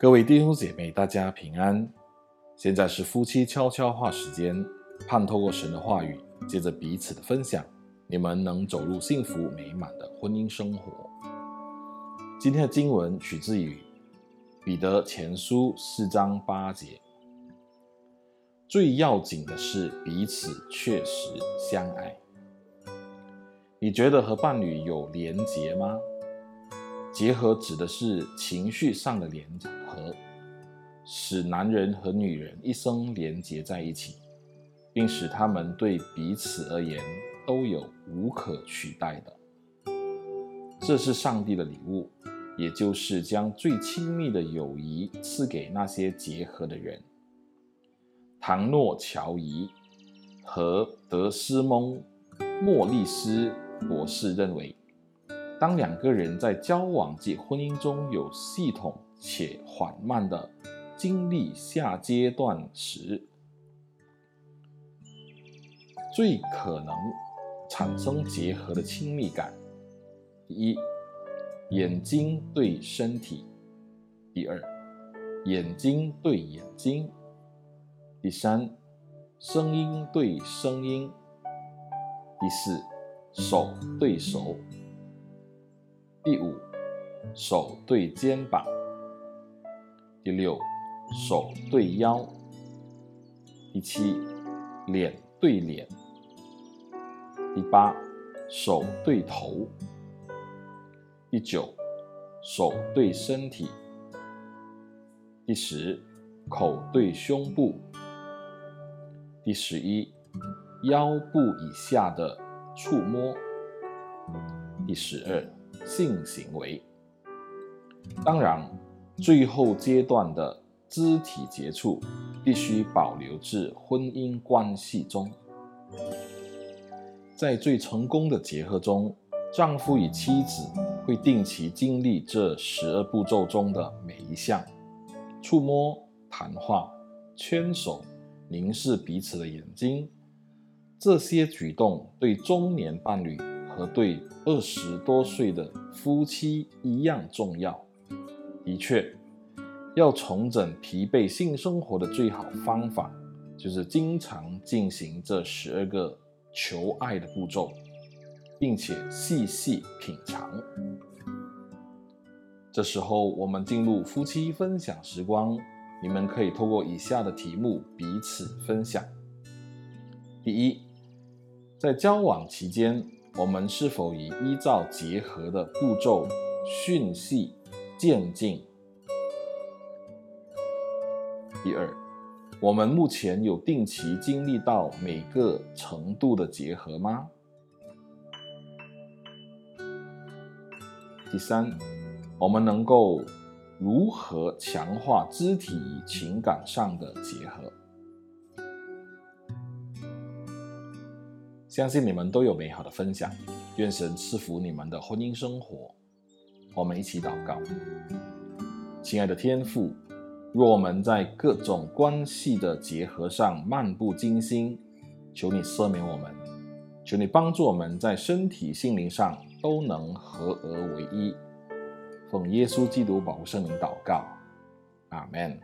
各位弟兄姐妹，大家平安。现在是夫妻悄悄话时间，盼透过神的话语，借着彼此的分享，你们能走入幸福美满的婚姻生活。今天的经文取自于彼得前书四章八节。最要紧的是彼此确实相爱。你觉得和伴侣有连结吗？结合指的是情绪上的联合，使男人和女人一生连结在一起，并使他们对彼此而言都有无可取代的。这是上帝的礼物，也就是将最亲密的友谊赐给那些结合的人。唐诺乔伊和德斯蒙莫利斯博士认为。当两个人在交往及婚姻中有系统且缓慢的经历下阶段时，最可能产生结合的亲密感。第一，眼睛对身体；第二，眼睛对眼睛；第三，声音对声音；第四，手对手。第五，手对肩膀；第六，手对腰；第七，脸对脸；第八，手对头；第九，手对身体；第十，口对胸部；第十一，腰部以下的触摸；第十二。性行为，当然，最后阶段的肢体接触必须保留至婚姻关系中。在最成功的结合中，丈夫与妻子会定期经历这十二步骤中的每一项：触摸、谈话、牵手、凝视彼此的眼睛。这些举动对中年伴侣和对二十多岁的夫妻一样重要。的确，要重整疲惫性生活的最好方法，就是经常进行这十二个求爱的步骤，并且细细品尝。这时候，我们进入夫妻分享时光，你们可以透过以下的题目彼此分享。第一，在交往期间，我们是否已依照结合的步骤循序渐进？第二，我们目前有定期经历到每个程度的结合吗？第三，我们能够如何强化肢体与情感上的结合？相信你们都有美好的分享，愿神赐福你们的婚姻生活。我们一起祷告，亲爱的天父，若我们在各种关系的结合上漫不经心，求你赦免我们，求你帮助我们在身体、心灵上都能合而为一。奉耶稣基督保护圣灵祷告，阿门。